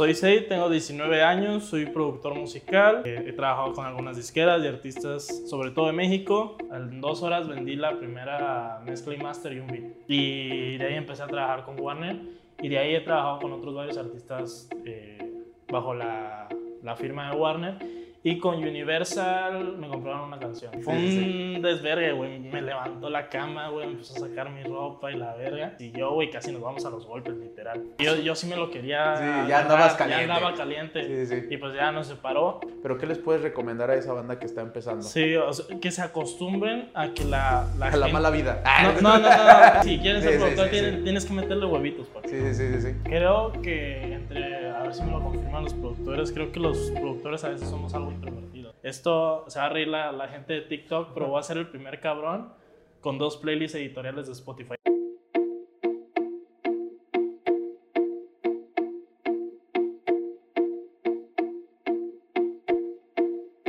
Soy Sei, tengo 19 años, soy productor musical. Eh, he trabajado con algunas disqueras y artistas, sobre todo de México. En dos horas vendí la primera mezcla y master y un beat. Y de ahí empecé a trabajar con Warner. Y de ahí he trabajado con otros varios artistas eh, bajo la, la firma de Warner. Y con Universal me compraron una canción. Fue un desvergue, güey. Me levantó la cama, güey. Empezó a sacar mi ropa y la verga. Y yo, güey, casi nos vamos a los golpes, literal. Yo, yo sí me lo quería. Sí, ya andabas caliente. Ya andaba caliente. Sí, sí. Y pues ya nos separó. Pero ¿qué les puedes recomendar a esa banda que está empezando? Sí, o sea, que se acostumbren a que la. la a la gente- mala vida. No, no, no, no. Si quieres ser Sí, sí, productor, sí, tienes, sí. tienes que meterle huevitos, papi. Sí, sí, sí, sí, sí. Creo que entre, ver si me lo confirman los productores, creo que los productores a veces somos algo introvertidos. Esto se va a reír la, gente de TikTok, pero voy a ser el primer cabrón con dos playlists editoriales de Spotify.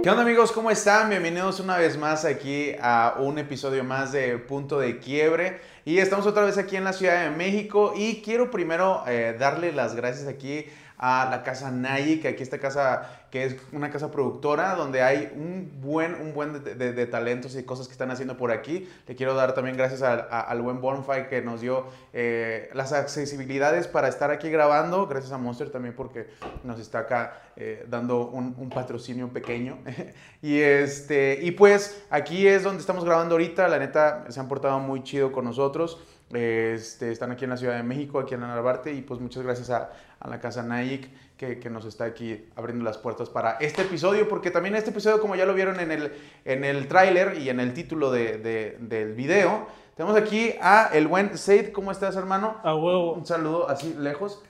¿Qué onda amigos? ¿Cómo están? Bienvenidos una vez más aquí a un episodio más de Punto de Quiebre. Y estamos otra vez aquí en la Ciudad de México y quiero primero eh, darle las gracias aquí a la casa Nayik, aquí esta casa que es una casa productora donde hay un buen, un buen de, de- talentos y cosas que están haciendo por aquí. Le quiero dar también gracias a- al buen Bonfire que nos dio eh, las accesibilidades para estar aquí grabando. Gracias a Monster también porque nos está acá eh, dando un, un patrocinio pequeño. y, este, y pues aquí es donde estamos grabando ahorita. La neta se han portado muy chido con nosotros. Este, están aquí en la Ciudad de México, aquí en Narvarte, y pues muchas gracias a, a la casa Nike que, que nos está aquí abriendo las puertas para este episodio, porque también este episodio, como ya lo vieron en el, en el tráiler y en el título de- de- del video, tenemos aquí a el buen Seid. ¿Cómo estás, hermano? A huevo, Un saludo así lejos.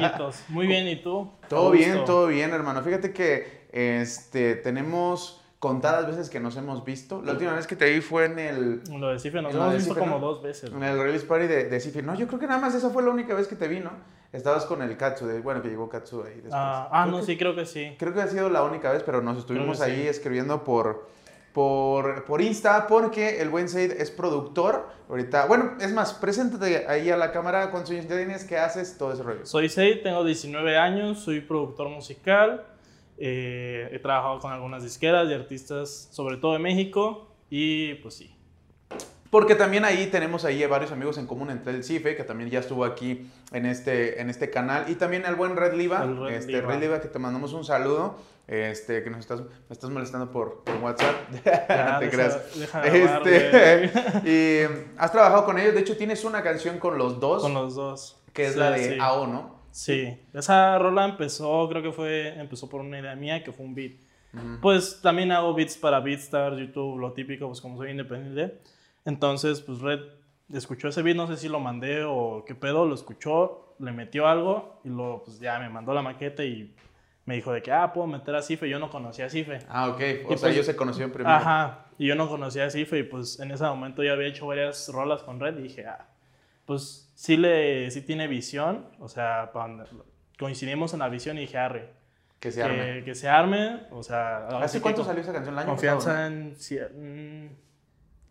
lejitos. Muy bien, ¿y tú? Todo bien, todo bien, hermano. Fíjate que este, tenemos contadas veces que nos hemos visto. La última vez que te vi fue en el, Lo de Cife nos hemos visto Cife, como ¿no? dos veces. en el release party de, de Cifir. No, yo creo que nada más esa fue la única vez que te vi, ¿no? Estabas con el Katsu, de, bueno, que llegó Katsu ahí después. Ah, ah, no, que- sí, creo que sí. Creo que ha sido la única vez, pero nos estuvimos ahí sí. escribiendo por, por, por Insta porque el buen Said es productor. Ahorita, bueno, es más, preséntate ahí a la cámara con sus tienes, qué haces, todo ese rollo. Soy Sei, tengo 19 años, soy productor musical. eh, he trabajado con algunas disqueras y artistas, sobre todo de México. Y pues sí. Porque también ahí tenemos ahí varios amigos en común entre el Cife, que también ya estuvo aquí en este, en este canal, y también el buen Red Liva, Red este, Liva. Red Liva, que te mandamos un saludo, este, que nos estás, me estás molestando por, por WhatsApp, no te deja- creas. deja Este, y has trabajado con ellos, de hecho tienes una canción con los dos, Con los dos. que es Sí, la de sí. AO, ¿no? Sí, esa rola empezó, creo que fue, empezó por una idea mía, que fue un beat. Ujú. Pues también hago beats para Beatstar, YouTube, lo típico, pues como soy independiente. Entonces, pues Red escuchó ese beat, no sé si lo mandé o qué pedo, lo escuchó, le metió algo y luego pues ya me mandó la maqueta y me dijo de que, ah, puedo meter a Cife, yo no conocía a Cife. Ah, ok, o Y sea, pues- ellos se conocieron primero. Ajá, y yo no conocía a Cife y pues en ese momento ya había hecho varias rolas con Red y dije, ah, pues sí, le, sí tiene visión, o sea, coincidimos en la visión y dije, arre, Que se arme. que, que se arme, o sea... ¿Hace cuánto salió esa canción? ¿El año Confianza pasado, en...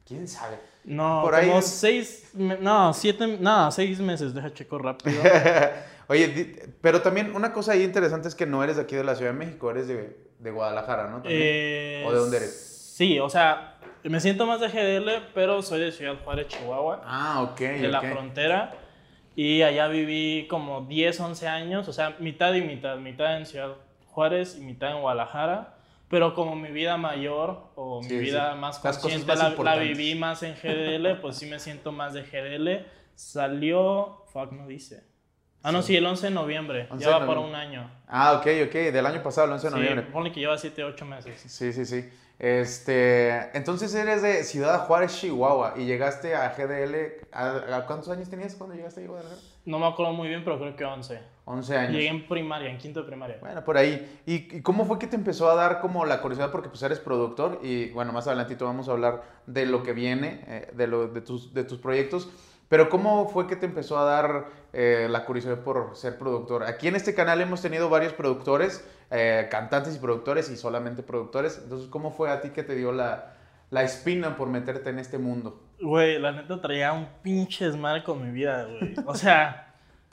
¿Quién sabe? No, Por ahí como es- seis... No, siete... No, seis meses, deja checo rápido. Oye, pero también una cosa ahí interesante es que no eres de aquí de la Ciudad de México, eres de, de Guadalajara, ¿no? Eh, ¿O de dónde eres? Sí, o sea, me siento más de GDL, pero soy de Ciudad Juárez, Chihuahua. Ah, ok. de la frontera. Y allá viví como 10, 11 años, o sea, mitad y mitad, mitad en Ciudad Juárez y mitad en Guadalajara. Pero como mi vida mayor o mi Sí, vida sí. más consciente más la, la viví más en GDL, pues sí me siento más de GDL. Salió, fuck, no dice. Ah, no, Sí. sí, el 11 de noviembre. 11 ya de va para noviembre. un año. Ah, ok, ok. Del año pasado, el 11 de noviembre. ponle que lleva 7, 8 meses. Sí, sí, sí. Este, entonces eres de Ciudad Juárez, Chihuahua, y llegaste a GDL. ¿A, a cuántos años tenías cuando llegaste a Guadalajara? No me acuerdo muy bien, pero creo que 11. 11 años. Llegué en primaria, en quinto de primaria. Bueno, por ahí. ¿Y, y cómo fue que te empezó a dar como la curiosidad? Porque pues eres productor y bueno, más adelantito vamos a hablar de lo que viene, eh, de, lo, de, tus, de tus proyectos. Pero ¿cómo fue que te empezó a dar eh, la curiosidad por ser productor? Aquí en este canal hemos tenido varios productores, eh, cantantes y productores y solamente productores. Entonces, ¿cómo fue a ti que te dio la, la espina por meterte en este mundo? Güey, la neta traía un pinche desmadre con mi vida, güey. O sea,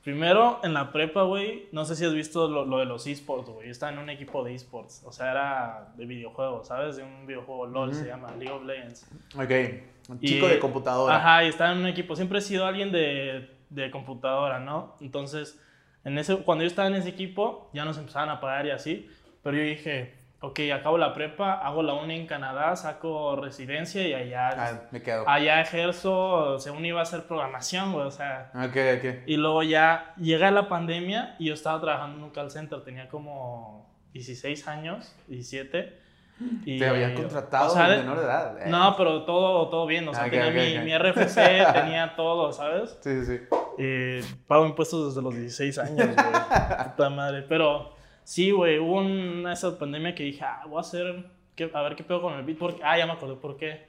Primero, en la prepa, güey, no sé si has visto lo, lo de los esports, güey. Yo estaba en un equipo de esports. O sea, era de videojuegos, ¿sabes? De un videojuego LOL, se llama League of Legends. Ok. Un Y- chico de computadora. Ajá, y estaba en un equipo. Siempre he sido alguien de, de computadora, ¿no? Entonces, en ese, cuando yo estaba en ese equipo, ya nos empezaban a pagar y así. Pero yo dije, ok, acabo la prepa, hago la uni en Canadá, saco residencia y allá, Ah, me quedo. allá ejerzo, según iba a hacer programación, güey, o sea. Ok, ok. Y luego ya llega la pandemia y yo estaba trabajando en un call center, tenía como 16 años, 17. Y, Te habían contratado o sea, de menor de edad. eh. no, pero todo, todo bien, o sea, Ok, tenía ok, mi, ok. mi RFC, tenía todo, ¿sabes? Sí, sí, sí. Eh, pago impuestos desde los 16 años, güey. Puta madre. Pero sí, güey, hubo una esa pandemia que dije, ah, voy a hacer, ¿qué- a ver qué pedo con el beat. Porque, ah, ya me acordé por qué.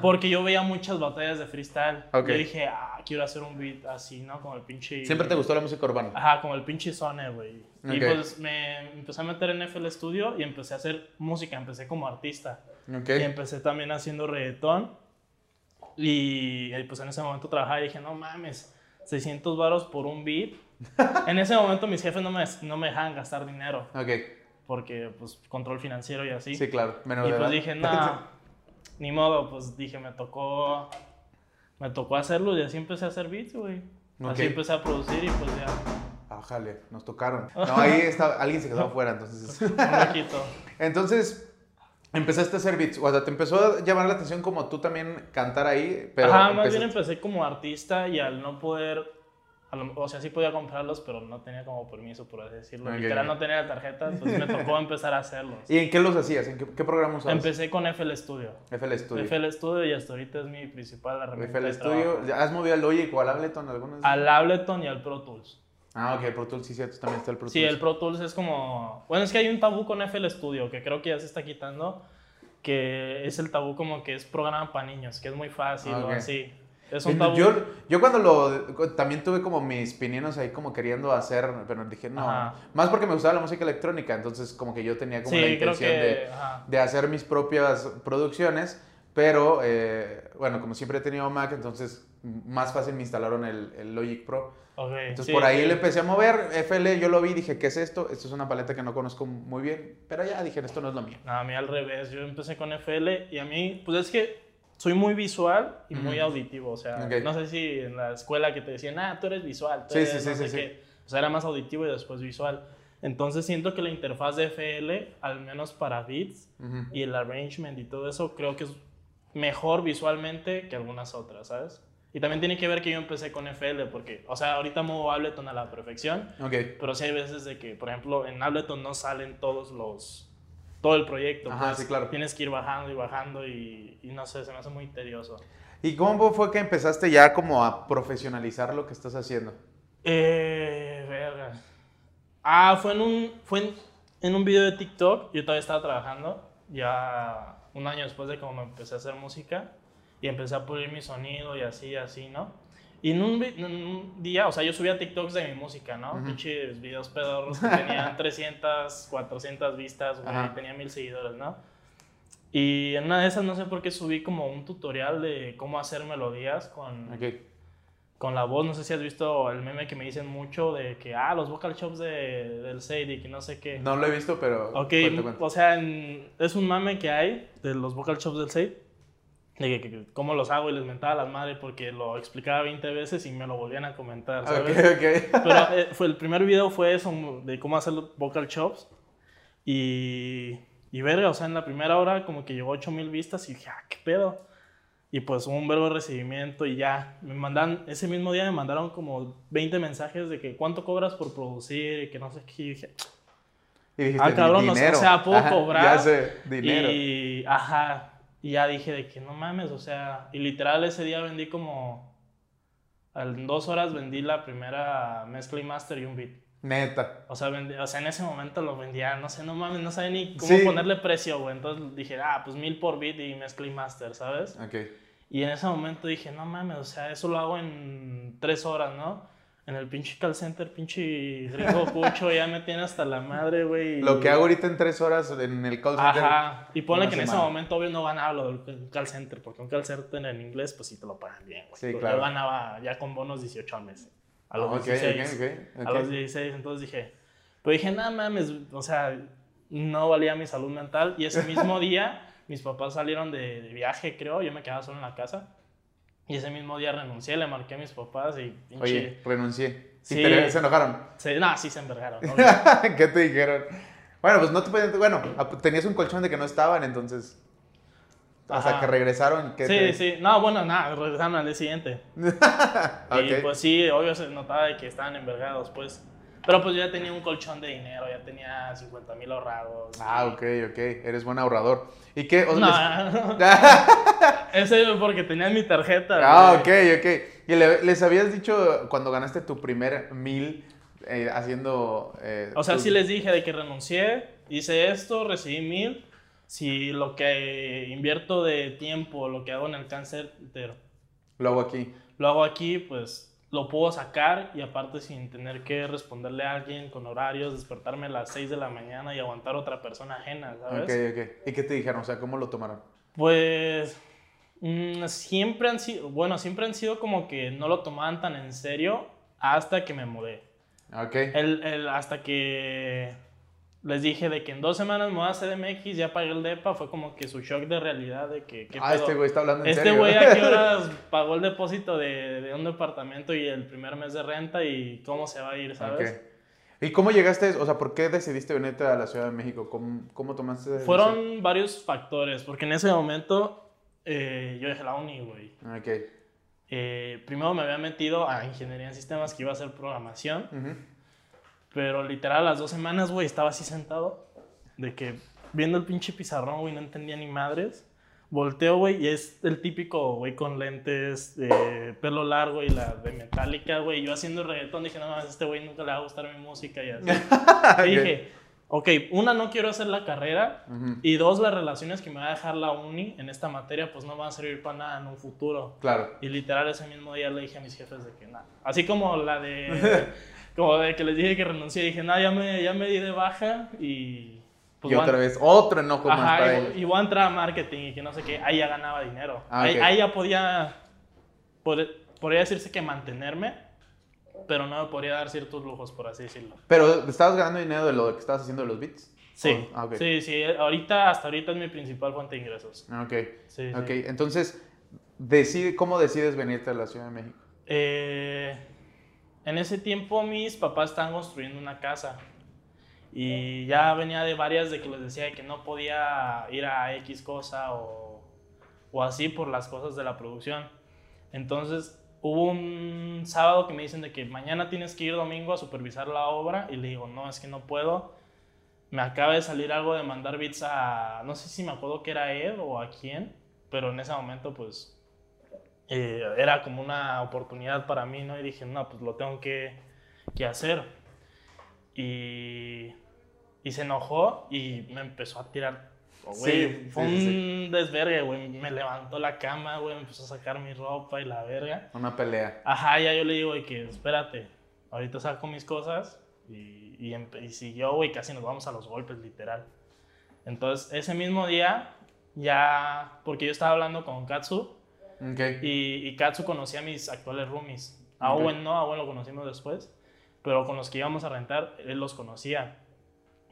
Porque yo veía muchas batallas de freestyle. Ok. Yo dije, ah, quiero hacer un beat así, ¿no? Como el pinche. ¿Siempre te gustó la música urbana? Ajá, como el pinche Sone, güey. Y Ok. pues me empecé a meter en FL Studio y empecé a hacer música, empecé como artista. Ok. Y empecé también haciendo reggaetón. Y pues en ese momento trabajaba y dije, no mames, 600 varos por un beat. En ese momento mis jefes no me, no me dejaban gastar dinero Ok. porque pues control financiero y así. Sí, claro. Menor y de pues edad. dije, no, ni modo, pues dije, me tocó, me tocó hacerlo y así empecé a hacer beats, güey. Así Ok. empecé a producir y pues ya, Ah, jale, nos tocaron. No, ahí está, alguien se quedó afuera, entonces. un poquito. Entonces, empezaste a hacer beats. O sea, te empezó a llamar la atención como tú también cantar ahí, pero. Ajá, más empezaste- bien empecé como artista y al no poder, lo- o sea, sí podía comprarlos, pero no tenía como permiso, por así decirlo. Ok. Literal no tenía la tarjeta, pues me tocó empezar a hacerlos. ¿Y en qué los hacías? ¿En qué, qué programa usabas? Empecé con FL Studio. FL Studio. FL Studio y hasta ahorita es mi principal herramienta FL de Studio. trabajo. ¿Ya ¿Has movido al Logic o al Ableton algunas? Al Ableton y al Pro Tools. Ah, ok, Pro Tools, sí, cierto, también está el Pro Tools. Sí, el Pro Tools es como... Bueno, es que hay un tabú con FL Studio que creo que ya se está quitando, que es el tabú como que es programa para niños, que es muy fácil Ah, o ok. así. Es un tabú... Yo, yo cuando lo... También tuve como mis pininos ahí como queriendo hacer, pero dije, no. Ajá. Más porque me gustaba la música electrónica, entonces como que yo tenía como sí, la intención que... de, de hacer mis propias producciones, pero eh, bueno, como siempre he tenido Mac, entonces más fácil me instalaron el, el Logic Pro. Ok, Entonces sí, por ahí sí. le empecé a mover, FL, yo lo vi, dije, ¿qué es esto? Esto es una paleta que no conozco muy bien, pero ya dije, esto no es lo mío. No, a mí al revés, yo empecé con FL y a mí, pues es que soy muy visual y muy auditivo, o sea, Ok. no sé si en la escuela que te decían, ah, tú eres visual, tú Sí, eres sí, no sí, sé qué. O sea, era más auditivo y después visual. Entonces siento que la interfaz de FL, al menos para beats Ujú. y el arrangement y todo eso, creo que es mejor visualmente que algunas otras, ¿sabes? Y también tiene que ver que yo empecé con FL, porque, o sea, ahorita muevo Ableton a la perfección, Ok. pero sí hay veces de que, por ejemplo, en Ableton no salen todos los... Todo el proyecto. Ajá, pues, sí, claro. Tienes que ir bajando y bajando y, y no sé, se me hace muy tedioso. ¿Y cómo fue que empezaste ya como a profesionalizar lo que estás haciendo? Eh, verga. Ah, fue en un, fue en, en un video de TikTok. Yo todavía estaba trabajando, ya un año después de como me empecé a hacer música. Y empecé a pulir mi sonido y así, así, ¿no? Y en un, en un día, o sea, yo subía TikToks de mi música, ¿no? Ujú. Pinches videos pedorros que tenían 300, 400 vistas, güey, y tenía mil seguidores, ¿no? Y en una de esas, no sé por qué subí como un tutorial de cómo hacer melodías con, Ok. con la voz. No sé si has visto el meme que me dicen mucho de que, ah, los vocal chops de, del Sadie, que no sé qué. No lo he visto, pero... ok, cuenta, cuenta. o sea, en- es un mame que hay de los vocal chops del Sadie. De que, cómo los hago y les mentaba a las madres porque lo explicaba 20 veces y me lo volvían a comentar, ¿sabes? ok. Pero eh, fue, el primer video fue eso, de cómo hacer los vocal chops. Y, y verga, o sea, en la primera hora como que llegó 8000 vistas y dije, ah, qué pedo. Y pues hubo un verbo de recibimiento y ya. Me mandan, ese mismo día me mandaron como 20 mensajes de que cuánto cobras por producir y que no sé qué. Y dije, Y dijiste, Ah, cabrón, o sea, dinero. o sea, puedo Ajá, cobrar. Ya sé, dinero. y ajá. Y ya dije de que no mames, o sea. Y literal ese día vendí como. En dos horas vendí la primera mezcla y master y un beat. Neta. O sea, vendí- o sea, en ese momento lo vendía, no sé, no mames, no sabía ni cómo Sí. ponerle precio, güey. Entonces dije, ah, pues mil por beat y mezcla y master, ¿sabes? Ok. Y en ese momento dije, no mames, o sea, eso lo hago en tres horas, ¿no? En el pinche call center, pinche gringo cucho, ya me tiene hasta la madre, güey. Lo que hago ahorita en tres horas en el call center. Ajá. Y ponle que en ese momento, obvio, no ganaba lo del call center, porque un call center en inglés, pues sí te lo pagan bien, güey. Sí, Yo claro. ganaba ya con bonos 18 al mes. A los Ah, ok, 16. ok, ok, A los 16, entonces dije, pues dije, nada mames, o sea, no valía mi salud mental. Y ese mismo día, mis papás salieron de, de viaje, creo, yo me quedaba solo en la casa. Y ese mismo día renuncié, le marqué a mis papás y pinche... Oye, renuncié. ¿Y Sí. te- se enojaron? Se, no, sí se envergaron. ¿Qué te dijeron? Bueno, pues no te pueden. Bueno, tenías un colchón de que no estaban, entonces. Hasta Ajá. que regresaron. ¿qué sí, te- sí. No, bueno, nada, regresaron al día siguiente. Y pues sí, obvio se notaba de que estaban envergados, pues. Pero pues yo ya tenía un colchón de dinero, ya tenía 50 mil ahorrados. Ah, ok, ok. Eres buen ahorrador. ¿Y qué? O sea, No, les- ese porque tenía mi tarjeta. ah, güey. ok, ok. ¿Y le- les habías dicho cuando ganaste tu primer mil eh, haciendo. eh, O sea, tu- sí les dije de que renuncié, hice esto, recibí mil. Si lo que invierto de tiempo, lo que hago en el cáncer, entero, Lo hago aquí. lo hago aquí, pues lo puedo sacar y aparte sin tener que responderle a alguien con horarios, despertarme a las 6 de la mañana y aguantar a otra persona ajena, ¿sabes? Ok, ok. ¿Y qué te dijeron? O sea, ¿cómo lo tomaron? Pues mm, siempre han sido, bueno, siempre han sido como que no lo tomaban tan en serio hasta que me mudé. Ok. El, el- hasta que les dije de que en dos semanas me voy a CDMX, ya pagué el DEPA, fue como que su shock de realidad de que... ¿qué Ah, pedo? este güey está hablando en Este serio. güey a qué horas pagó el depósito de, de un departamento y el primer mes de renta y cómo se va a ir, ¿sabes? Ok. ¿Y cómo llegaste? O sea, ¿por qué decidiste venirte a la Ciudad de México? ¿Cómo, cómo tomaste esa decisión? Fueron varios factores, porque en ese momento eh, yo dejé la uni, güey. Ok. Eh, primero me había metido a ingeniería en sistemas que iba a hacer programación, Ujú. Pero literal a las dos semanas, güey, estaba así sentado, de que viendo el pinche pizarrón, güey, no entendía ni madres. Volteo, güey, y es el típico, güey, con lentes, de pelo largo y la de metálica, güey. Yo haciendo reggaetón dije, no a este güey nunca le va a gustar mi música y así. Y dije, ok, una, no quiero hacer la carrera. Ujú. Y dos, las relaciones que me va a dejar la uni en esta materia, pues no van a servir para nada en un futuro. Claro. Y literal ese mismo día le dije a mis jefes de que nada. Así como la de. como de que les dije que renuncié. Dije, nada, ya me, ya me di de baja y. pues y otra vez, otro enojo más Ajá, para y, ellos. y voy a entrar a marketing y que no sé qué. Ahí ya ganaba dinero. Ah, ahí, ok. ahí ya podía. pod- podría decirse que mantenerme, pero no me podría dar ciertos lujos, por así decirlo. Pero, ¿estabas ganando dinero de lo que estabas haciendo de los beats? Sí, Ah, sí, sí. Ahorita, hasta ahorita es mi principal fuente de ingresos. Ah, Ok. Sí, entonces, decide, ¿cómo decides venirte a la Ciudad de México? Eh, en ese tiempo mis papás estaban construyendo una casa y ya venía de varias de que les decía que no podía ir a X cosa o, o así por las cosas de la producción. Entonces hubo un sábado que me dicen de que mañana tienes que ir domingo a supervisar la obra y le digo, no, es que no puedo. Me acaba de salir algo de mandar bits a, no sé si me acuerdo que era Ed o a quién, pero en ese momento pues eh, era como una oportunidad para mí, ¿no? Y dije, no, pues lo tengo que, que hacer. Y, y se enojó y me empezó a tirar. Oh, güey, Sí, fue sí, un sí, desvergue, güey. Me levantó la cama, güey, me empezó a sacar mi ropa y la verga. Una pelea. Ajá, ya yo le digo, güey, que espérate, ahorita saco mis cosas y, y, y siguió, güey, casi nos vamos a los golpes, literal. Entonces, ese mismo día, ya, porque yo estaba hablando con Katsu Ok. y, y Katsu conocía a mis actuales roomies. A Ok. Owen no, a Owen lo conocimos después, pero con los que íbamos a rentar, él los conocía.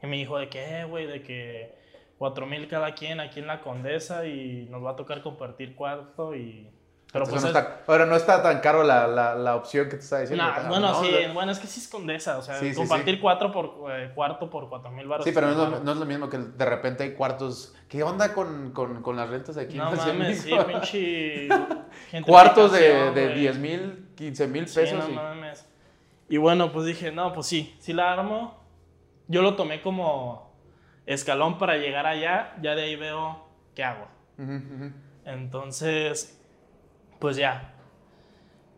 Y me dijo de que, güey, de que 4 mil cada quien aquí en la Condesa y nos va a tocar compartir cuarto y... Pero Entonces pues no es- está, ahora no está tan caro la, la, la opción que te está diciendo. Bueno, No, sí, bueno, es que sí es condesa, o sea, Sí, compartir sí. cuatro por eh, cuarto por cuatro mil baros. Sí, pero no es, lo, no es lo mismo que de repente hay cuartos. ¿Qué onda con, con, con las rentas aquí No de mames, sí, pinche. Cuartos de, de güey. 10 mil, 15 mil pesos. no y- mames. Y bueno, pues dije, no, pues sí, sí la armo. Yo lo tomé como escalón para llegar allá, ya de ahí veo qué hago. Entonces, pues ya.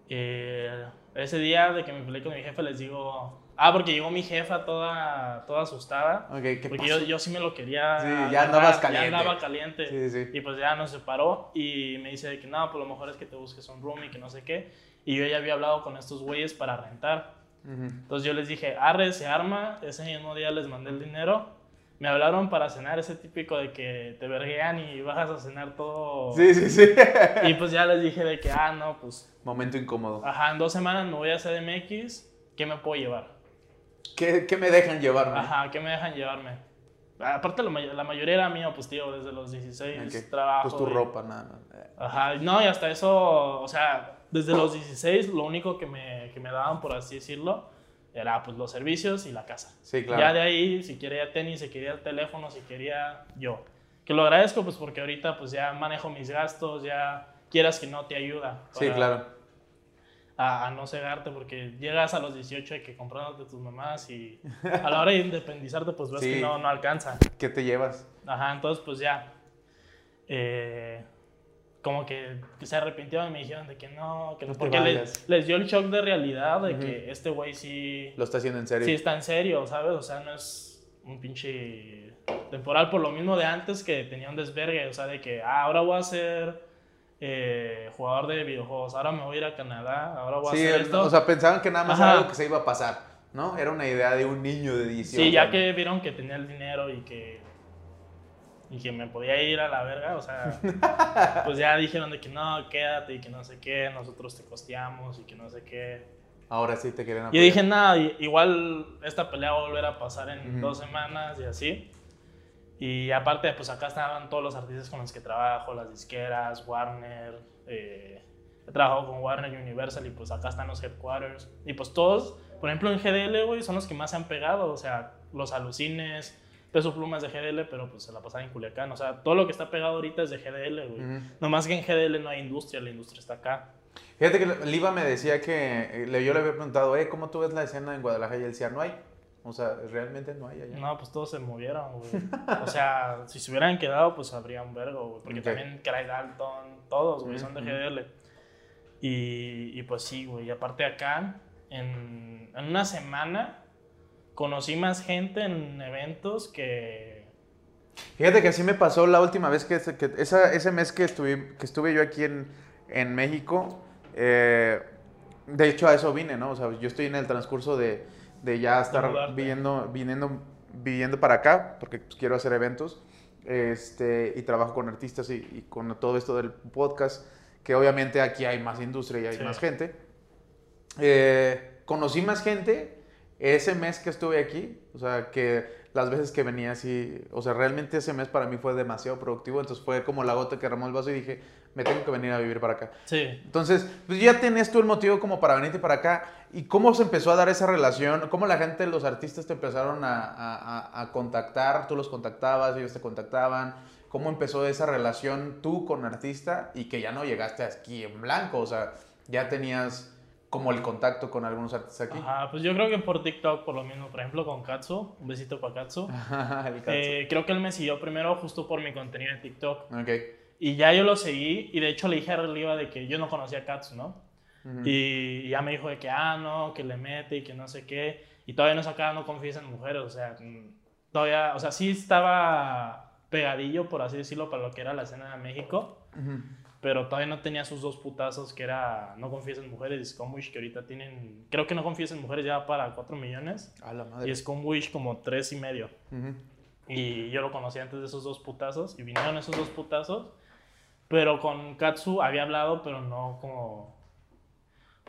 Eh, ese día de que me peleé con mi jefe les digo, ah, porque llegó mi jefa toda, toda asustada. Ok, ¿qué Porque pasó? yo, yo sí me lo quería. Sí, ya agarrar, andabas caliente. Ya andaba caliente. Sí, sí. Y pues ya nos separó y me dice que no, pues lo mejor es que te busques un room y que no sé qué. Y yo ya había hablado con estos güeyes para rentar. Ujú. Entonces yo les dije, arre, se arma. Ese mismo día les mandé el dinero. Me hablaron para cenar, ese típico de que te verguean y bajas a cenar todo. Sí, sí, sí. Y pues ya les dije de que, ah, no, pues. Momento incómodo. Ajá, en dos semanas me voy a CDMX, ¿qué me puedo llevar? ¿Qué, qué me dejan llevarme? Ajá, ¿qué me dejan llevarme? Aparte, la, may- la mayoría era mío, pues tío, desde los 16 Ok. trabajo. Pues tu y- ropa, nada más. Ajá, no, y hasta eso, o sea, desde los 16 lo único que me, que me daban, por así decirlo, era pues los servicios y la casa. Sí, claro. Ya de ahí, si quería tenis, si quería el teléfono, si quería yo. Que lo agradezco pues porque ahorita pues ya manejo mis gastos, ya quieras que no te ayuda. Sí, para- claro. A, a no cegarte porque llegas a los 18 de que comprándote tus mamás y a la hora de independizarte pues ves Sí. que no, no alcanza. ¿Qué te llevas? Ajá, entonces pues ya. eh, como que se arrepintieron y me dijeron de que no, que no, porque les, les dio el shock de realidad de que este güey sí, Lo está haciendo en serio. sí está en serio, ¿sabes? O sea, no es un pinche temporal por lo mismo de antes que tenía un desvergue, o sea, de que ah, ahora voy a ser eh, jugador de videojuegos, ahora me voy a ir a Canadá, ahora voy a Sí, hacer esto. o sea, pensaban que nada más Ajá. era algo que se iba a pasar, ¿no? Era una idea de un niño de 18 Sí, ya años. que vieron que tenía el dinero y que y que me podía ir a la verga, o sea, pues ya dijeron de que no, quédate y que no sé qué, nosotros te costeamos y que no sé qué. Ahora sí te quieren Y apoyar. dije, nada, igual esta pelea va a volver a pasar en Ujú. dos semanas y así. Y aparte, pues acá estaban todos los artistas con los que trabajo, las disqueras, Warner, eh, he trabajado con Warner Universal y pues acá están los headquarters. Y pues todos, por ejemplo en GDL, güey, son los que más se han pegado, o sea, los alucines, Peso Plumas de GDL, pero pues se la pasaban en Culiacán, o sea, todo lo que está pegado ahorita es de GDL, güey. Ujú. Nomás que en GDL no hay industria, la industria está acá. Fíjate que Liva me decía que eh, yo le había preguntado, eh, ¿cómo tú ves la escena en Guadalajara? Y él decía, no hay. O sea, realmente no hay allá. No, pues todos se movieron, güey. O sea, si se hubieran quedado, pues habría un vergo, güey. Porque Ok. también Craig Dalton, todos, güey, son de. GDL. Y, y pues sí, güey. Y aparte acá, en, en una semana, conocí más gente en eventos que... Fíjate que así me pasó la última vez que, que esa- ese mes que estuve, que estuve yo aquí en, en México. eh, de hecho, a eso vine, ¿no? O sea, yo estoy en el transcurso de, de ya estar viviendo, viniendo, viviendo para acá, porque pues, quiero hacer eventos. Este, y trabajo con artistas y, y con todo esto del podcast, que obviamente aquí hay más industria y hay Sí. más gente. Eh, conocí más gente ese mes que estuve aquí, o sea, que las veces que venía así, o sea, realmente ese mes para mí fue demasiado productivo, entonces fue como la gota que derramó el vaso y dije, me tengo que venir a vivir para acá. Sí. Entonces, pues ya tenías tú el motivo como para venirte para acá. ¿Y cómo se empezó a dar esa relación? ¿Cómo la gente, los artistas te empezaron a- a contactar? ¿Tú los contactabas? ¿Ellos te contactaban? ¿Cómo empezó esa relación tú con artista y que ya no llegaste aquí en blanco? O sea, ya tenías como el contacto con algunos artistas aquí. Ajá, pues yo creo que por TikTok, por lo mismo. Por ejemplo, con Katsu, un besito para Katsu. Eh, creo que él me siguió primero justo por mi contenido en TikTok. ok. Y ya yo lo seguí y de hecho le dije a Reliva de que yo no conocía a Katsu, ¿no? Ujú. Y ya me dijo de que, ah, no, que le mete y que no sé qué. Y todavía no sacaba, no confíes en mujeres, o sea, todavía, o sea, sí estaba pegadillo, por así decirlo, para lo que era la escena de México, Ujú. Pero todavía no tenía sus dos putazos, que era no confíes en mujeres y Scumwish, que ahorita tienen, creo que no confíes en mujeres ya para 4 millones, A la madre. y Scumwish como tres y medio. Y yo lo conocí antes de esos dos putazos. Y vinieron esos dos putazos. Pero con Katsu había hablado, pero no como.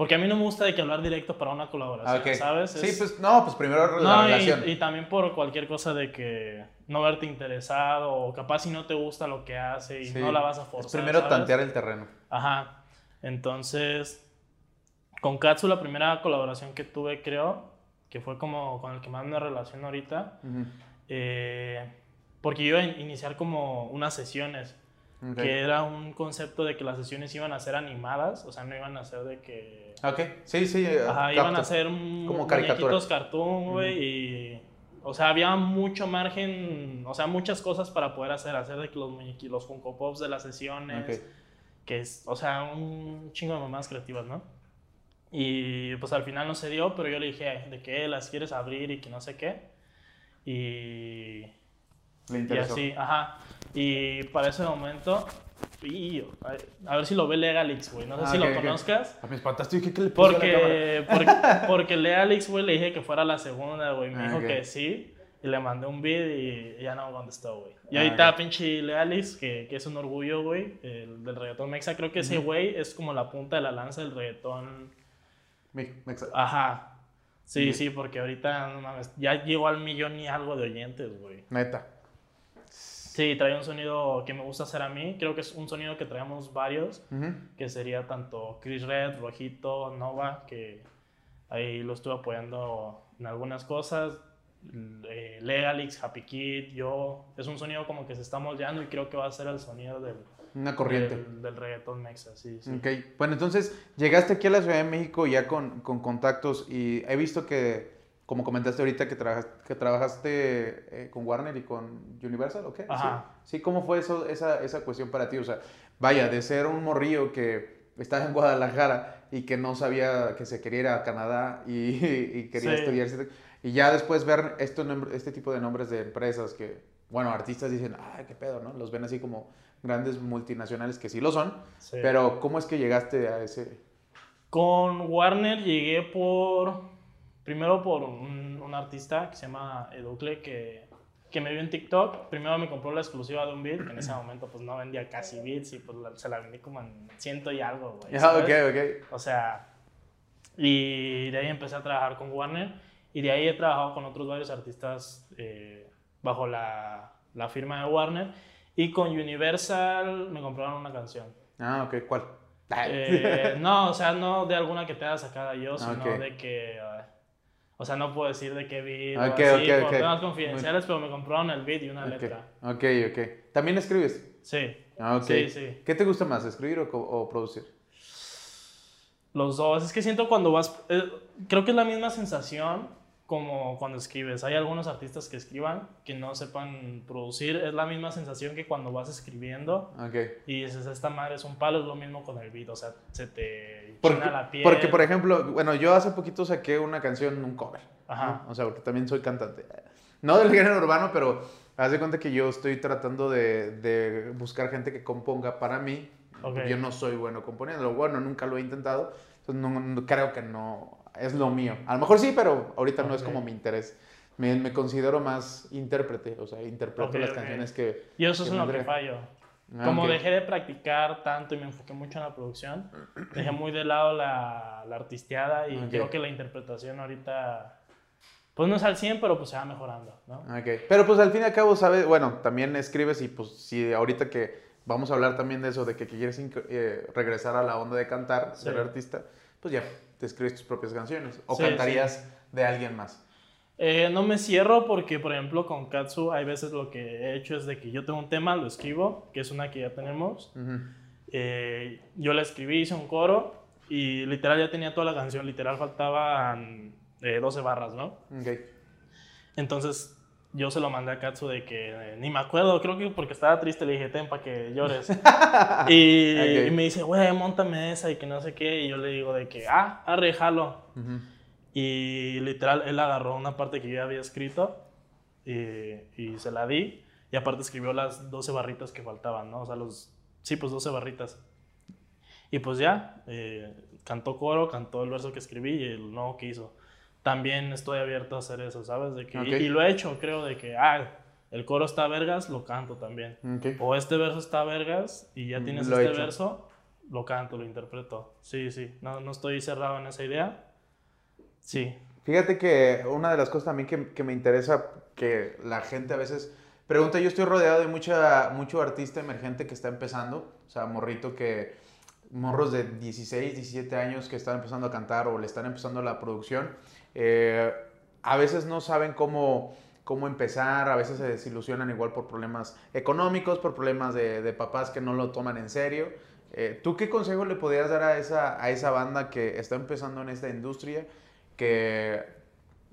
Porque a mí no me gusta de que hablar directo para una colaboración, Ah. ¿sabes? Sí, Es- pues no, pues primero la No, relación. y, también por cualquier cosa de que no verte interesado o capaz si no te gusta lo que hace y Sí. no la vas a Es forzar. primero ¿sabes? tantear el terreno. Ajá. Entonces, con Katsu la primera colaboración que tuve, creo, que fue como con el que más me relaciono ahorita, eh, porque yo iba a iniciar como unas sesiones, Ok. que era un concepto de que las sesiones iban a ser animadas, o sea, no iban a ser de que... Ok, sí, sí. eh, Ajá, iban a ser un- Como caricatura. muñequitos cartoon, güey, y... O sea, había mucho margen, o sea, muchas cosas para poder hacer, hacer de que los muñequitos, los Funko Pops de las sesiones, Ok. que es, o sea, un chingo de mamás creativas, ¿no? Y pues al final no se dio, pero yo le dije de que las quieres abrir y que no sé qué. Y, Le y interesó. así, ajá. Y para ese momento, a, ver si lo ve Legalix, güey. No sé Ah, si lo conozcas. A mis patas, tío, ¿qué, qué le a la? Porque, porque, porque Lealix, güey, le dije que fuera la segunda, güey. Me Ah, dijo que sí. Y le mandé un beat y ya no contestó, güey. Y Ah, ahorita pinche Lealix, que, que es un orgullo, güey, el- del reggaetón mexa. Creo que ese güey es como la punta de la lanza del reggaetón. Mexa- Ajá. Sí, Sí. sí, porque ahorita, no mames, ya llegó al millón y algo de oyentes, güey. Neta. Sí, trae un sonido que me gusta hacer a mí. Creo que es un sonido que traemos varios, que sería tanto Chris Red, Rojito, Nova, que ahí lo estuve apoyando en algunas cosas. Eh, Legalix, Happy Kid, yo. Es un sonido como que se está moldeando y creo que va a ser el sonido del, Una corriente. del, del reggaetón mexa, sí, sí. Ok, bueno, entonces llegaste aquí a la Ciudad de México ya con, con contactos y he visto que, como comentaste ahorita, que, trabajas- que trabajaste eh, con Warner y con Universal, ¿ok? Ajá. Sí, Sí, ¿cómo fue eso, esa, esa cuestión para ti? O sea, vaya, de ser un morrillo que estaba en Guadalajara y que no sabía que se quería ir a Canadá y, y quería Sí. estudiar, y ya después ver nombres- este tipo de nombres de empresas que, bueno, artistas dicen, ay, qué pedo, ¿no? Los ven así como grandes multinacionales que sí lo son, Sí. pero ¿cómo es que llegaste a ese? Con Warner llegué por. Primero por un, un artista que se llama Educle que, que me vio en TikTok. Primero me compró la exclusiva de un beat, que en ese momento pues no vendía casi beats y pues la- se la vendí como en ciento y algo, güey. Ah, ok, ok. O sea, y de ahí empecé a trabajar con Warner y de ahí he trabajado con otros varios artistas eh, bajo la, la firma de Warner. Y con Universal me compraron una canción. Ah, ok, ¿cuál? Eh, no, o sea, no de alguna que te haya sacada yo, sino de que. eh, o sea, no puedo decir de qué beat o Ok, así, ok, por temas confidenciales, pero me compraron el beat y una letra. ok, ok. ¿También escribes? Sí, Ah, ok. sí, sí. ¿Qué te gusta más, escribir o, o producir? Los dos. Es que siento cuando vas. eh, creo que es la misma sensación como cuando escribes. Hay algunos artistas que escriban que no sepan producir. Es la misma sensación que cuando vas escribiendo Ok. y dices, esta madre es un palo. Es lo mismo con el beat. O sea, se te Porque, china la piel. porque, por ejemplo, bueno, yo hace poquito saqué una canción, un cover. Ajá. ¿no? O sea, porque también soy cantante. No del género urbano, pero haz de cuenta que yo estoy tratando de, de buscar gente que componga para mí. Ok. porque Yo no soy bueno componiendo. Bueno, nunca lo he intentado. Entonces, no, no- creo que no es lo mío. A lo mejor sí, pero ahorita no es como mi interés. Me, me considero más intérprete, o sea, interpreto Ok, las ok. canciones que... Y eso es que en lo que fallo. Ah, Como dejé de practicar tanto y me enfoqué mucho en la producción, dejé muy de lado la, la artisteada y creo que la interpretación ahorita, pues no es al 100, pero pues se va mejorando, ¿no? Ok, pero pues al fin y al cabo, ¿sabes? Bueno, también escribes y pues si ahorita que vamos a hablar también de eso, de que quieres eh, regresar a la onda de cantar, Sí. ser artista, pues ya te escribes tus propias canciones. O Sí, cantarías de alguien más. Eh, no me cierro porque, por ejemplo, con Katsu hay veces lo que he hecho es de que yo tengo un tema, lo escribo, que es una que ya tenemos. Eh, yo la escribí, hice un coro y literal ya tenía toda la canción, literal faltaban eh, 12 barras, ¿no? Ok. Entonces yo se lo mandé a Katsu de que eh, ni me acuerdo, creo que porque estaba triste le dije, ten para que llores. y, Ok. y me dice, güey, montame esa y que no sé qué. Y yo le digo de que, ah, arre, jalo. Ujú. Y literal, él agarró una parte que yo había escrito y, y se la di. Y aparte escribió las 12 barritas que faltaban, ¿no? O sea, los... Sí, pues 12 barritas. Y pues ya, eh, cantó coro, cantó el verso que escribí y el nuevo que hizo. También estoy abierto a hacer eso, ¿sabes? De que, y- Ok. y, lo he hecho, creo, de que, ah, el coro está vergas, lo canto también. Ok. O este verso está vergas y ya tienes lo he este hecho. verso, lo canto, lo interpreto. Sí, sí, no, no estoy cerrado en esa idea. Sí, Fíjate que una de las cosas también que, que me interesa, que la gente a veces pregunta, yo estoy rodeado de mucha, mucho artista emergente que está empezando, o sea, morrito que, morros de 16, 17 años que están empezando a cantar o le están empezando la producción, eh, a veces no saben cómo, cómo empezar, a veces se desilusionan igual por problemas económicos, por problemas de, papás que no lo toman en serio. Eh, ¿Tú qué consejo le podrías dar a esa, a esa banda que está empezando en esta industria? que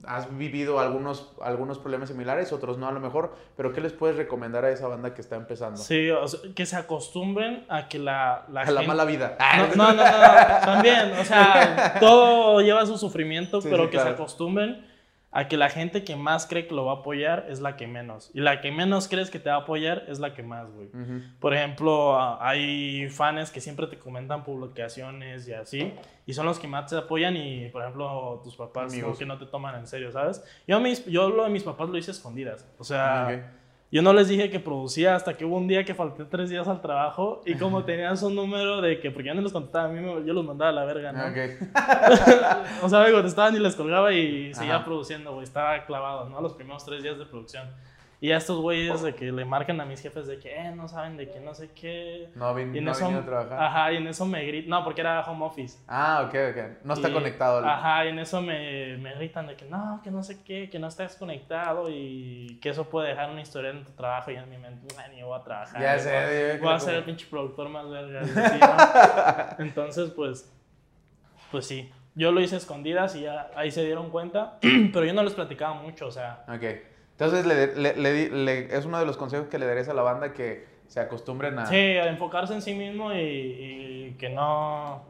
has vivido algunos, algunos problemas similares, otros no a lo mejor, pero ¿qué les puedes recomendar a esa banda que está empezando? sí, o sea, que se acostumbren a que la, la a la mala vida. No, no, no, no, también, o sea, todo lleva su sufrimiento, Sí, pero sí, que claro. se acostumbren a que la gente que más cree que lo va a apoyar es la que menos. Y la que menos crees que te va a apoyar es la que más, güey. Ujú. Por ejemplo, hay fans que siempre te comentan publicaciones y así, y son los que más te apoyan y, por ejemplo, tus papás Amigos. que no te toman en serio, ¿sabes? Yo, mis, yo lo de mis papás lo hice escondidas. O sea, Ok. Yo no les dije que producía hasta que hubo un día que falté tres días al trabajo y como tenían su número de que, porque yo no les contestaba, a mí yo los mandaba a la verga, ¿no? Ok. O sea, me contestaban y les colgaba y seguía Ajá. produciendo, güey. Estaba clavado, ¿no? Los primeros tres días de producción. Y a estos güeyes de que le marcan a mis jefes de que, eh, no saben de que no sé qué. No, vin Y en no eso, a trabajar. ajá, y en eso me gritan, no, porque era home office. Ah, ok, ok. No está Y- conectado. al- Ajá, y en eso me, me gritan de que no, que no sé qué, que no estás conectado y que eso puede dejar una historia en tu trabajo y en mi mente, "Ay, ni voy a trabajar. Ya sé, voy que Voy a ser el como". pinche productor más verga. Entonces, pues, pues sí. Yo lo hice a escondidas y ya ahí se dieron cuenta, pero yo no les platicaba mucho, o sea, Ok. Entonces, le, le- le es uno de los consejos que le darías a la banda que se acostumbren a... sí, a enfocarse en sí mismo y, y que no,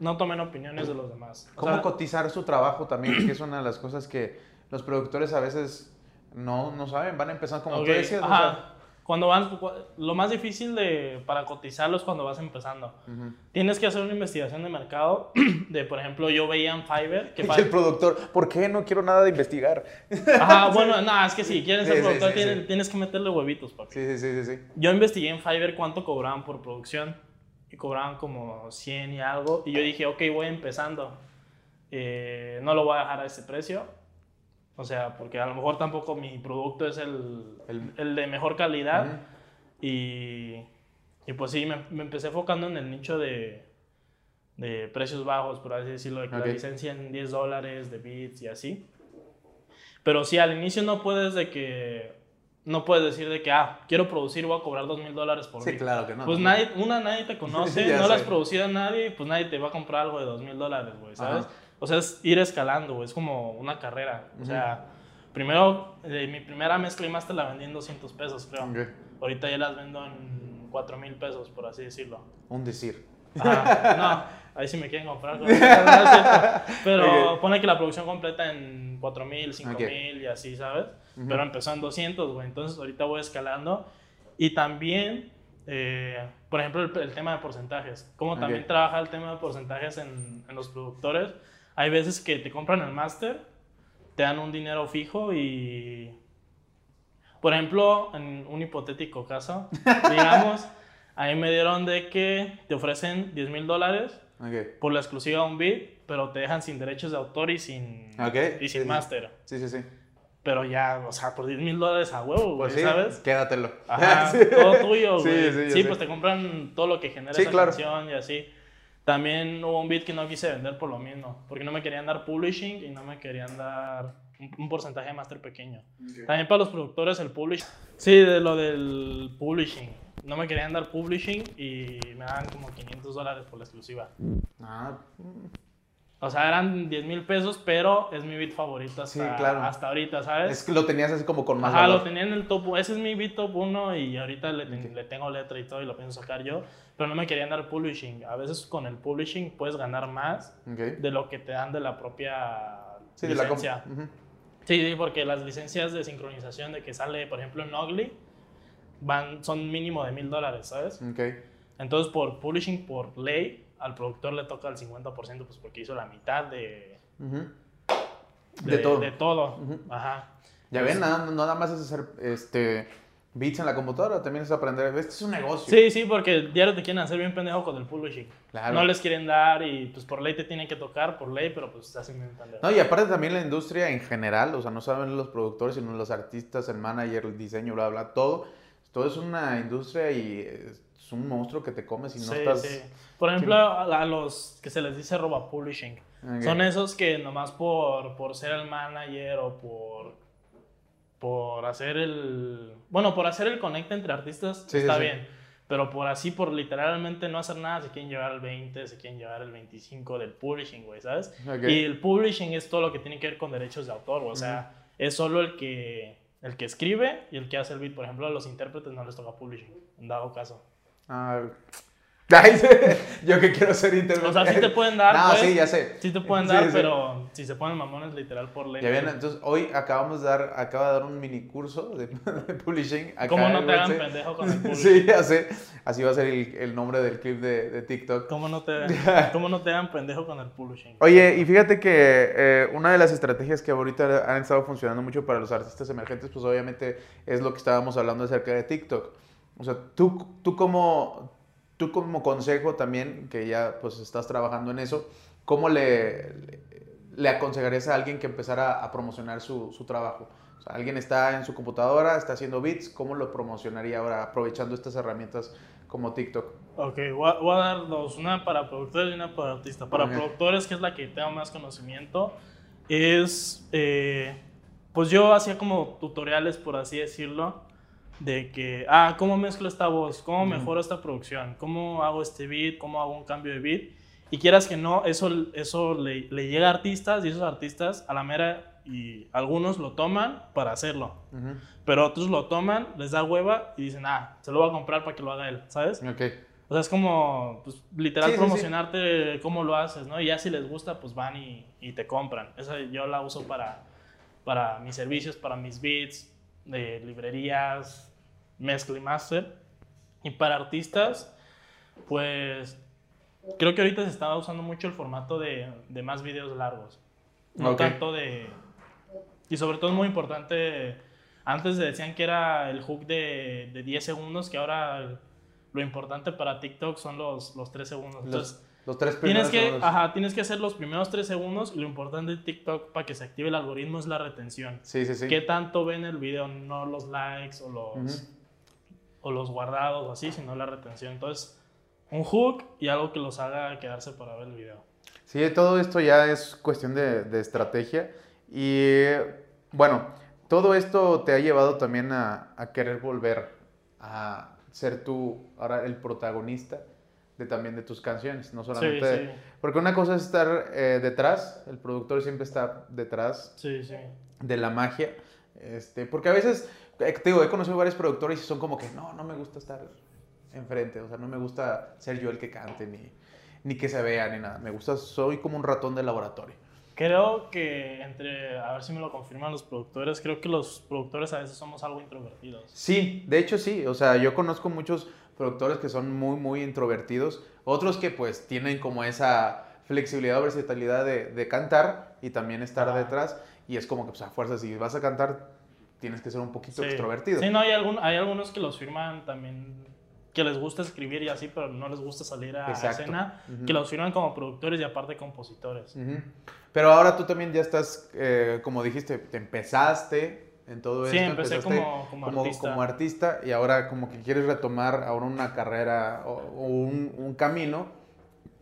no tomen opiniones de los demás. O ¿Cómo sea, cotizar su trabajo también? Que es una de las cosas que los productores a veces no, no saben. Van empezando, como Ok, tú decías. o ajá. sea, Cuando vas, lo más difícil de, para cotizarlo es cuando vas empezando. ujú. Tienes que hacer una investigación de mercado. De, por ejemplo, yo veía en Fiverr que Y el productor, ¿por qué no quiero nada de investigar? Ajá, bueno, no, es que si quieres ser Sí, sí, productor sí, tienes, sí. tienes que meterle huevitos, papi. Sí, sí, sí, sí. sí. Yo investigué en Fiverr cuánto cobraban por producción y cobraban como 100 y algo. Y yo dije, ok, voy empezando. Eh, no lo voy a dejar a ese precio. O sea, porque a lo mejor tampoco mi producto es el, El- el de mejor calidad. Y, y pues sí, me, me empecé enfocando en el nicho de, de precios bajos, por así decirlo, de que Ok. la licencia en 10 dólares, de bits y así. Pero sí, al inicio no puedes de que, no puedes decir de que, ah, quiero producir, voy a cobrar 2 mil dólares por Sí, claro que no. Pues no. nadie, una, nadie te conoce, no lo has sé. producido a nadie, pues nadie te va a comprar algo de 2 mil dólares, güey, ¿sabes? Ajá. O sea, es ir escalando, es como una carrera. O sea, primero, eh, mi primera mezcla y master la vendí en 200 pesos, creo. Ok. Ahorita ya las vendo en 4 mil pesos, por así decirlo. Un decir. Ajá, no, ahí sí me quieren comprar. no. Pero Ok. pone que la producción completa en 4 mil, 5 Ok. mil y así, ¿sabes? Ujú. Pero empezó en 200, güey. Entonces ahorita voy escalando. Y también, eh, por ejemplo, el, el tema de porcentajes. Como también Ok. trabaja el tema de porcentajes en, en los productores. Hay veces que te compran el máster, te dan un dinero fijo y por ejemplo, en un hipotético caso, digamos, ahí me dieron de que te ofrecen 10 mil dólares por la exclusiva de un bit, pero te dejan sin derechos de autor y sin, y sin sí. máster. Sí, sí, sí. Pero ya, o sea, por 10 mil dólares a huevo, güey, Pues sí, ¿sabes? quédatelo. Ajá, Sí. todo tuyo, güey. sí, pues te compran todo lo que genera esa claro. canción y así. También hubo un beat que no quise vender por lo mismo, porque no me querían dar publishing y no me querían dar un, un porcentaje de máster pequeño. También para los productores el publishing. Sí, de lo del publishing. No me querían dar publishing y me daban como 500 dólares por la exclusiva. Ah, O sea, eran 10 mil pesos, pero es mi beat favorito hasta, Sí, claro. hasta ahorita, ¿sabes? es que lo tenías así como con más valor. lo tenía en el top. Ese es mi beat top 1 y ahorita le, ten- le tengo letra y todo y lo pienso sacar yo. Pero no me querían dar publishing. A veces con el publishing puedes ganar más de lo que te dan de la propia Sí, de la comp- licencia. Sí, sí, porque las licencias de sincronización de que sale, por ejemplo, en Ugly, van, son mínimo de mil dólares, ¿sabes? Ok. Entonces, por publishing, por ley, al productor le toca el 50%, pues porque hizo la mitad de, de, De todo. de todo. Ajá. Ya ven, nada, no nada más es hacer este, beats en la computadora, también es aprender. Este es un negocio. Sí, sí, porque diario te quieren hacer bien pendejo con el publishing. Claro. No les quieren dar y pues por ley te tienen que tocar, por ley, pero pues hacen bien pendejo. No, y aparte también la industria en general, o sea, no solamente los productores, sino los artistas, el manager, el diseño, bla, bla, todo. Todo es una industria y es un monstruo que te comes y no sí, estás... sí. Por ejemplo, a, a los que se les dice roba publishing. Ok. Son esos que nomás por, por ser el manager o por, por hacer el... Bueno, por hacer el conecte entre artistas Sí, está sí, sí. bien. Pero por así, por literalmente no hacer nada, se quieren llevar el 20, se quieren llevar el 25 del publishing, güey, ¿sabes? Ok. Y el publishing es todo lo que tiene que ver con derechos de autor, güey. o sea, es solo el que, el que escribe y el que hace el beat. Por ejemplo, a los intérpretes no les toca publishing, en dado caso. Ah, yo que quiero ser internet. O sea, sí te pueden dar. No, pues, sí, ya sé. Sí te pueden dar, sí. pero si se ponen mamones literal por ley. Ya ven, entonces hoy acabamos de dar, acaba de dar un mini curso de, de publishing. acá ¿Cómo no te hagan pendejo con el público? Sí, ya sé. Así va a ser el, el nombre del clip de, de TikTok. ¿Cómo no, te, ¿Cómo no te hagan pendejo con el publishing? Oye, y fíjate que eh, una de las estrategias que ahorita han estado funcionando mucho para los artistas emergentes, pues obviamente es lo que estábamos hablando acerca de TikTok. O sea, tú, tú como, tú como consejo también, que ya pues estás trabajando en eso, ¿cómo le, aconsejarías a alguien que empezara a promocionar su, su trabajo? O sea, alguien está en su computadora, está haciendo beats, ¿cómo lo promocionaría ahora aprovechando estas herramientas como TikTok? Ok, voy a, voy a dar dos, una para productores y una para artistas. Para productores, que es la que tengo más conocimiento, es, eh, pues yo hacía como tutoriales, por así decirlo, de que, ah, ¿cómo mezclo esta voz? ¿Cómo mejoro esta producción? ¿Cómo hago este beat? ¿Cómo hago un cambio de beat? Y quieras que no, eso, eso le, le llega a artistas y esos artistas a la mera y algunos lo toman para hacerlo. Pero otros lo toman, les da hueva y dicen, ah, se lo voy a comprar para que lo haga él, ¿sabes? Ok. O sea, es como, pues, literal, Sí, sí, sí. promocionarte cómo lo haces, ¿no? Y ya si les gusta, pues van y, y te compran. Esa yo la uso para, para mis servicios, para mis beats, de librerías, mezcla y master. Y para artistas, pues, creo que ahorita se está usando mucho el formato de, de más videos largos. No Ok. tanto de... Y sobre todo es muy importante, antes decían que era el hook de, de 10 segundos, que ahora lo importante para TikTok son los, los 3 segundos. Entonces, Los, los tres tienes primeros que, segundos. ajá, tienes que hacer los primeros 3 segundos y lo importante de TikTok para que se active el algoritmo es la retención. Sí, sí, sí. ¿Qué tanto ven el video? No los likes o los, Ujú. O los guardados o así, sino la retención. Entonces, un hook y algo que los haga quedarse para ver el video. Sí, todo esto ya es cuestión de, de estrategia. Y bueno, todo esto te ha llevado también a, a querer volver a ser tú ahora el protagonista de también de tus canciones, no solamente... Sí, sí, Porque una cosa es estar eh, detrás, el productor siempre está detrás sí, de la magia, este, porque a veces, te digo, he conocido varios productores y son como que, no, no me gusta estar enfrente, o sea, no me gusta ser yo el que cante, ni, ni que se vea, ni nada, me gusta, soy como un ratón de laboratorio. Creo que entre, a ver si me lo confirman los productores, creo que los productores a veces somos algo introvertidos. Sí, de hecho sí, o sea, yo conozco muchos productores que son muy, muy introvertidos, otros que pues tienen como esa flexibilidad o versatilidad de, de cantar y también estar Ajá. detrás, y es como que, pues a fuerza, si vas a cantar, tienes que ser un poquito Sí. extrovertido. Sí, no, hay, algún, hay algunos que los firman también, que les gusta escribir y así, pero no les gusta salir a Exacto. escena, Ujú. que los firman como productores y aparte compositores. Ujú. Pero ahora tú también ya estás, eh, como dijiste, te empezaste en todo Sí, esto. empecé empezaste como- como como, artista. como artista y ahora como que quieres retomar ahora una carrera o, o un, un camino,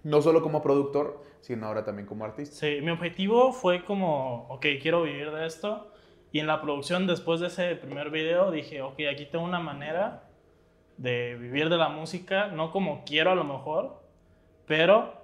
no solo como productor, sino ahora también como artista. Sí, mi objetivo fue como, ok, quiero vivir de esto. Y en la producción, después de ese primer video, dije, ok, aquí tengo una manera de vivir de la música, no como quiero a lo mejor, pero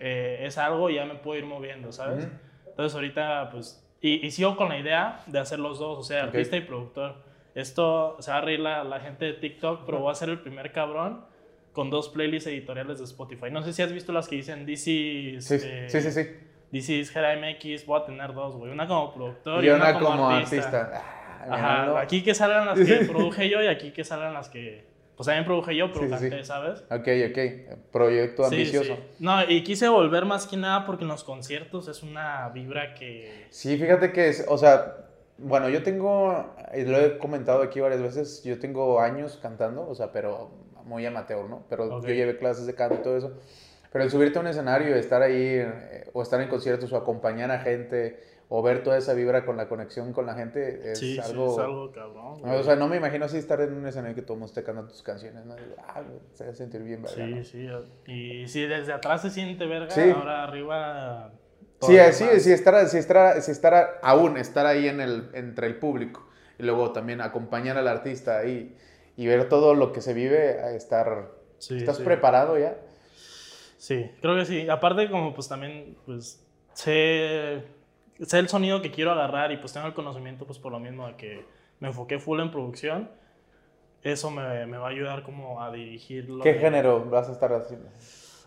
eh, es algo y ya me puedo ir moviendo, ¿sabes? Ujú. Entonces ahorita, pues, y, y sigo con la idea de hacer los dos, o sea, Ok. artista y productor. Esto se va a reír la, la gente de TikTok, pero voy a ser el primer cabrón con dos playlists editoriales de Spotify. No sé si has visto las que dicen DC, Sí, este, sí, sí, sí. DC es Jera MX, voy a tener dos, güey. Una como productor y, Y una como artista. artista. Ah, Ajá, aquí que salgan las que produje yo y aquí que salgan las que... Pues también produje yo, pero Sí, canté, sí. ¿sabes? Ok, ok. Proyecto ambicioso. sí. No, y quise volver más que nada porque en los conciertos es una vibra que... Sí, fíjate que es, o sea, bueno, yo tengo, lo he comentado aquí varias veces, yo tengo años cantando, o sea, pero muy amateur, ¿no? Pero yo llevé clases de canto y todo eso. Pero el subirte a un escenario, estar ahí, eh, o estar en conciertos, o acompañar a gente, o ver toda esa vibra con la conexión con la gente, es sí, algo... sí, es algo cabrón. O sea, no me imagino así estar en un escenario que todo el mundo esté cantando tus canciones, ¿no? Y, Ah, se va a sentir bien, verga, ¿no? Sí, sí. Y si desde atrás se siente verga, Sí. ahora arriba... Sí, sí, sí, estar, sí, estar, sí, estar aún, estar ahí en el, entre el público y luego también acompañar al artista ahí y ver todo lo que se vive, a estar... Sí, ¿Estás preparado ya? Sí, creo que sí. Aparte como pues también pues sé, sé el sonido que quiero agarrar y pues tengo el conocimiento pues por lo mismo de que me enfoqué full en producción. eso me, me va a ayudar como a dirigirlo. ¿Qué género vas a estar haciendo?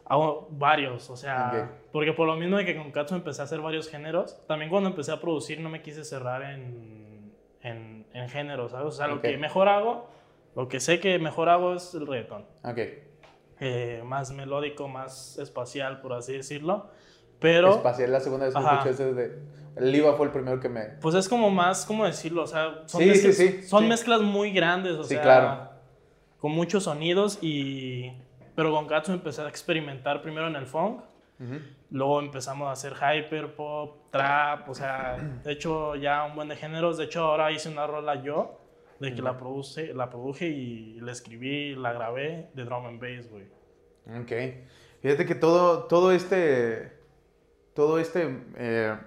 Hago varios, o sea, Ok. porque por lo mismo de que con Katsu empecé a hacer varios géneros, también cuando empecé a producir no me quise cerrar en, en, en géneros, ¿sabes? O sea, Ok. lo que mejor hago, lo que sé que mejor hago es el reggaetón. Ok. Eh, más melódico, más espacial, por así decirlo. Pero, Espacial, la segunda vez que escuché ese de... El Liva fue el primero que me... pues es como más, ¿cómo decirlo? O sea, son, Sí, mezclas, sí, sí, son sí. mezclas muy grandes, o sea, claro. con muchos sonidos y... Pero con Katsu empecé a experimentar primero en el funk, luego empezamos a hacer hyperpop, trap, o sea, de hecho ya un buen de géneros, de hecho ahora hice una rola yo, de que la, produce, la produje y la escribí, la grabé de drum and bass, güey. Ok. Fíjate que todo, todo este, todo este, eh,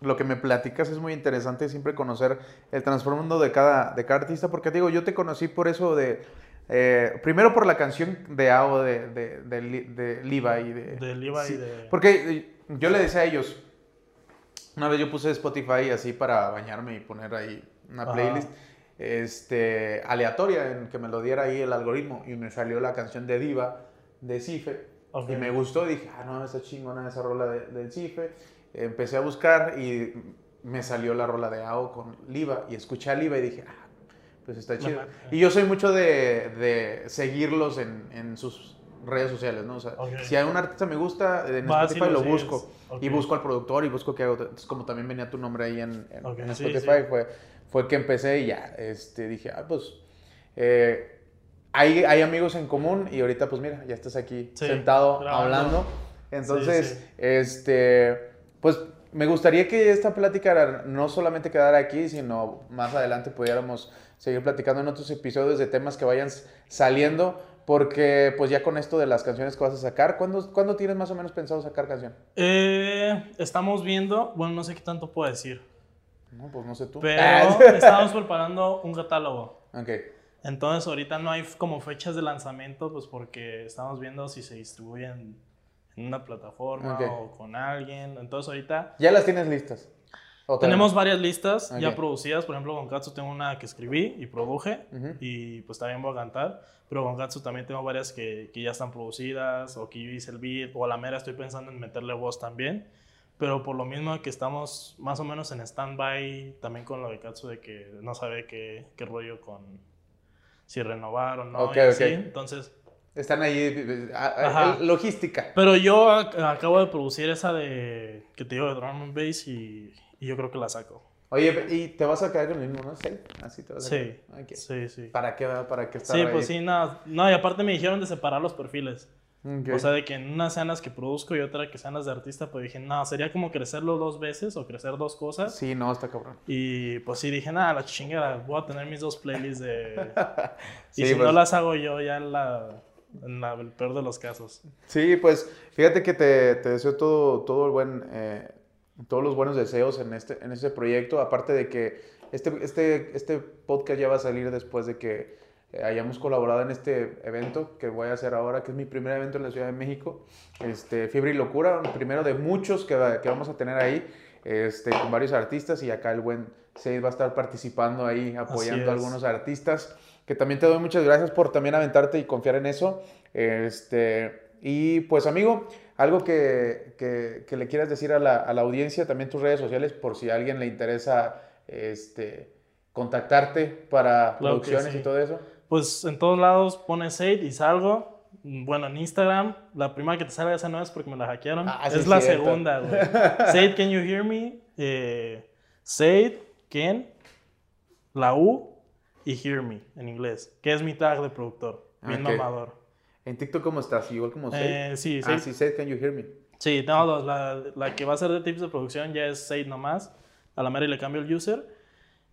lo que me platicas es muy interesante siempre conocer el trasfondo de cada, de cada artista, porque digo, yo te conocí por eso de, eh, primero por la canción de AO de, de, de, de Liva y de... De Levi sí, y de... Porque eh, yo le decía a ellos, una vez yo puse Spotify así para bañarme y poner ahí una Ajá. Este, aleatoria en que me lo diera ahí el algoritmo y me salió la canción de Diva de Cife y me gustó dije, ah, no, está chingona esa rola de- del Cife. Empecé a buscar y me salió la rola de AO con Liva y escuché a Liva y dije, ah, pues está chido. Y yo soy mucho de, de seguirlos en, en sus redes sociales, ¿no? O sea, si a un artista me gusta, en Vas Spotify lo lo busco. Y busco al productor y busco qué hago. Entonces, como también venía tu nombre ahí en, en- Ok, en sí, Spotify, sí. Fue, fue que empecé y ya, este, dije, ah, pues, eh, hay, hay amigos en común y ahorita, pues mira, ya estás aquí Sí, sentado hablando. Entonces, Sí, sí. este, pues, me gustaría que esta plática no solamente quedara aquí, sino más adelante pudiéramos seguir platicando en otros episodios de temas que vayan saliendo, porque pues ya con esto de las canciones que vas a sacar, ¿cuándo, ¿cuándo tienes más o menos pensado sacar canción? Eh, estamos viendo, bueno, no sé qué tanto puedo decir, No, pues no sé tú. pero Ah, estamos preparando un catálogo. ok. Entonces ahorita no hay como fechas de lanzamiento, pues porque estamos viendo si se distribuyen en una plataforma o con alguien. Entonces ahorita ¿Ya las tienes listas? ¿O todavía tenemos varias listas ya producidas. Por ejemplo, con Katsu tengo una que escribí y produje y pues también voy a cantar. Pero con Katsu también tengo varias que, que ya están producidas o que yo hice el beat o a la mera estoy pensando en meterle voz también. Pero por lo mismo que estamos más o menos en stand-by también con lo de Katsu de que no sabe qué, qué rollo con si renovar o no. Ok, y así. Entonces, Están ahí, eh, a- a- el- logística. pero yo ac- acabo de producir esa de que te digo de drum and bass y, y yo creo que la saco. Oye, ¿y te vas a quedar con el mismo, no? Sí, así te vas a Sí, quedar. Ok. sí, sí. ¿Para qué? ¿Para qué estar Sí, ahí? pues sí, no, no, y aparte me dijeron de separar los perfiles. O sea, de que en unas sean las que produzco y otra que sean las de artista, pues dije, no, sería como crecerlo dos veces o crecer dos cosas. Sí, no, está cabrón. Y pues sí, dije, nada, la chingada, voy a tener mis dos playlists de... y si pues. no las hago yo, ya en, la, en la- el peor de los casos. Sí, pues fíjate que te, te deseo todo, todo el buen, eh, todos los buenos deseos en este, en este proyecto. Aparte de que este, este, este podcast ya va a salir después de que eh, hayamos colaborado en este evento que voy a hacer ahora, que es mi primer evento en la Ciudad de México. Este, Fiebre y Locura, el primero de muchos que, va- que vamos a tener ahí, este, con varios artistas. Y acá el buen Seid va a estar participando ahí, apoyando a algunos artistas. Que también te doy muchas gracias por también aventarte y confiar en eso. Este, y pues amigo, algo que, que- que le quieras decir a la, a la audiencia, también tus redes sociales, por si a alguien le interesa este, contactarte para Claro producciones sí. y todo eso. Pues en todos lados pones Said y salgo. Bueno, en Instagram, la primera que te salga esa no es porque me la hackearon. Ah, sí, es la cierto. segunda, güey. Said, can you hear me? Eh, Said, can, la U y hear me en inglés, que es mi tag de productor. Bien Ok. mamador. En TikTok, ¿cómo estás? Igual como Seid. Eh, sí, ah, Said. sí, Seid, can you hear me? Sí, tengo dos. La, la que va a ser de tips de producción ya es Said nomás. A la mera y le cambio el user.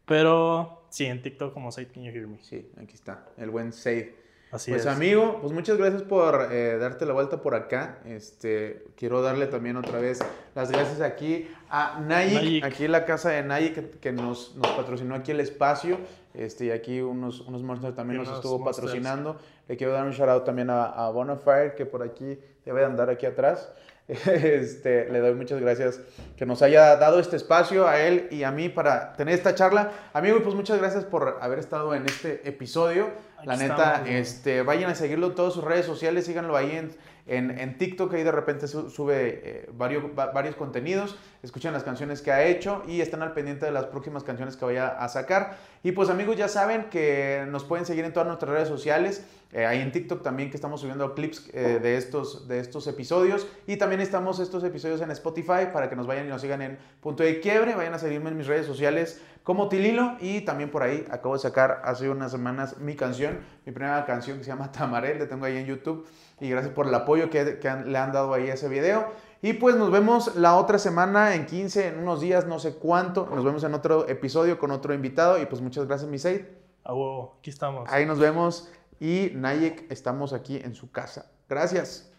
Pero sí, en TikTok como Said Can You Hear Me. Sí, aquí está, el buen Seid. Así Pues es. amigo, pues muchas gracias por eh, darte la vuelta por acá. Este, quiero darle también otra vez las gracias aquí a Nayik, aquí en la casa de Nayik que, que nos, nos patrocinó aquí el espacio. Este, y aquí unos, unos monsters también nos estuvo Monsters. patrocinando. Le quiero dar un shout out también a, a Bonafire que por aquí debe de andar aquí atrás. Este, le doy muchas gracias que nos haya dado este espacio a él y a mí para tener esta charla. Amigo, pues muchas gracias por haber estado en este episodio. La neta, este, vayan a seguirlo en todas sus redes sociales, síganlo ahí en, en, en TikTok, ahí de repente sube eh, varios, varios contenidos, escuchan las canciones que ha hecho y están al pendiente de las próximas canciones que vaya a sacar. Y pues amigos, ya saben que nos pueden seguir en todas nuestras redes sociales. Eh, ahí en TikTok también que estamos subiendo clips eh, de, estos, de estos episodios. Y también estamos estos episodios en Spotify para que nos vayan y nos sigan en Punto de Quiebre. Vayan a seguirme en mis redes sociales como Tililo. Y también por ahí acabo de sacar hace unas semanas mi canción, mi primera canción que se llama Tamarel. La tengo ahí en YouTube. Y gracias por el apoyo que, que le han dado ahí a ese video. Y pues nos vemos la otra semana, en 15, en unos días, no sé cuánto. Nos vemos en otro episodio con otro invitado. Y pues muchas gracias, mi Seid. A aquí estamos. Ahí nos vemos y Nayek estamos aquí en su casa. Gracias.